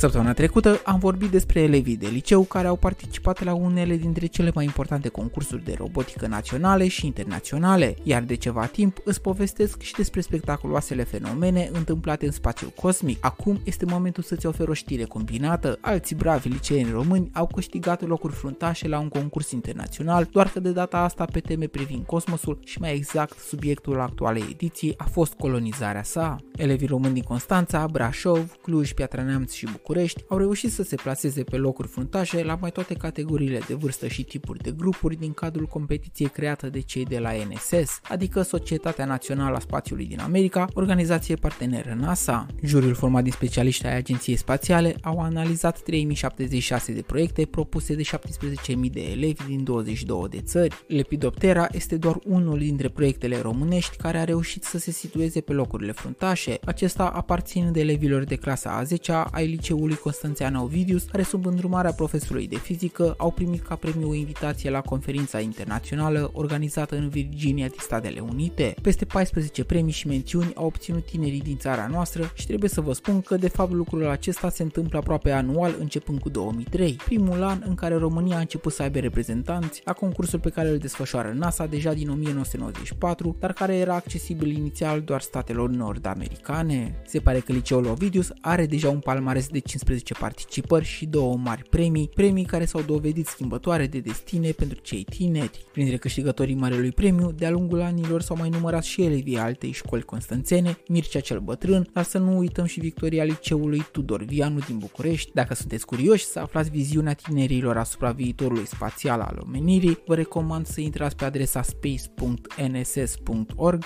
Săptămâna trecută am vorbit despre elevii de liceu care au participat la unele dintre cele mai importante concursuri de robotică naționale și internaționale, iar de ceva timp îți povestesc și despre spectaculoasele fenomene întâmplate în spațiul cosmic. Acum este momentul să-ți ofer o știre combinată. Alții bravi liceeni români au câștigat locuri fruntașe la un concurs internațional, doar că de data asta pe teme privind cosmosul și mai exact subiectul actualei ediții a fost colonizarea sa. Elevii români din Constanța, Brașov, Cluj, Piatra Neamț și București au reușit să se placeze pe locuri fruntașe la mai toate categoriile de vârstă și tipuri de grupuri din cadrul competiției creată de cei de la NSS, adică Societatea Națională a Spațiului din America, organizație parteneră NASA. Juriul format din specialiști ai Agenției Spațiale au analizat 3076 de proiecte propuse de 17.000 de elevi din 22 de țări. Lepidoptera este doar unul dintre proiectele românești care a reușit să se situeze pe locurile fruntașe. Acesta aparține de elevilor de clasa a 10-a ai liceului Constanțean Ovidius, care sub îndrumarea profesorului de fizică au primit ca premiu o invitație la conferința internațională organizată în Virginia din Statele Unite. Peste 14 premii și mențiuni au obținut tinerii din țara noastră și trebuie să vă spun că de fapt lucrul acesta se întâmplă aproape anual începând cu 2003, primul an în care România a început să aibă reprezentanți la concursul pe care îl desfășoară NASA deja din 1994, dar care era accesibil inițial doar statelor nord-americane. Se pare că liceul Ovidius are deja un palmares de 15 participări și două mari premii, premii care s-au dovedit schimbătoare de destine pentru cei tineri. Printre câștigătorii Marelui Premiu, de-a lungul anilor s-au mai numărat și elevii altei școli constanțene, Mircea cel Bătrân, dar să nu uităm și victoria liceului Tudor Vianu din București. Dacă sunteți curioși să aflați viziunea tinerilor asupra viitorului spațial al omenirii, vă recomand să intrați pe adresa space.nss.org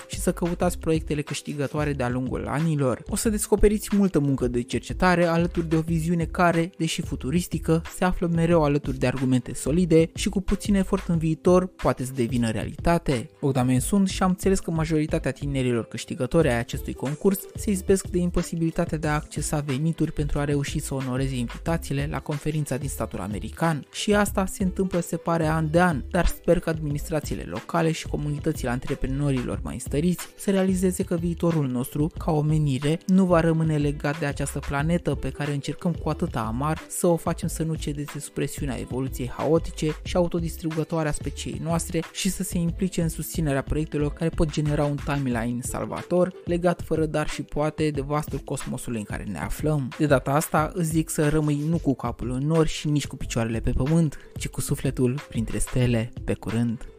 și să căutați proiectele câștigătoare de-a lungul anilor. O să descoperiți multă muncă de cercetare alături de o viziune care, deși futuristică, se află mereu alături de argumente solide și cu puțin efort în viitor poate să devină realitate. Bogdamen sunt și am înțeles că majoritatea tinerilor câștigători ai acestui concurs se izbesc de imposibilitatea de a accesa venituri pentru a reuși să onoreze invitațiile la conferința din statul american și asta se întâmplă se pare an de an, dar sper că administrațiile locale și comunitățile antreprenorilor mai stăriți să realizeze că viitorul nostru, ca omenire, nu va rămâne legat de această planetă pe care încercăm cu atâta amar să o facem să nu cedeze sub presiunea evoluției haotice și autodistrugătoare a speciei noastre și să se implice în susținerea proiectelor care pot genera un timeline salvator, legat fără dar și poate de vastul cosmosului în care ne aflăm. De data asta îți zic să rămâi nu cu capul în nori și nici cu picioarele pe pământ, ci cu sufletul printre stele. Pe curând!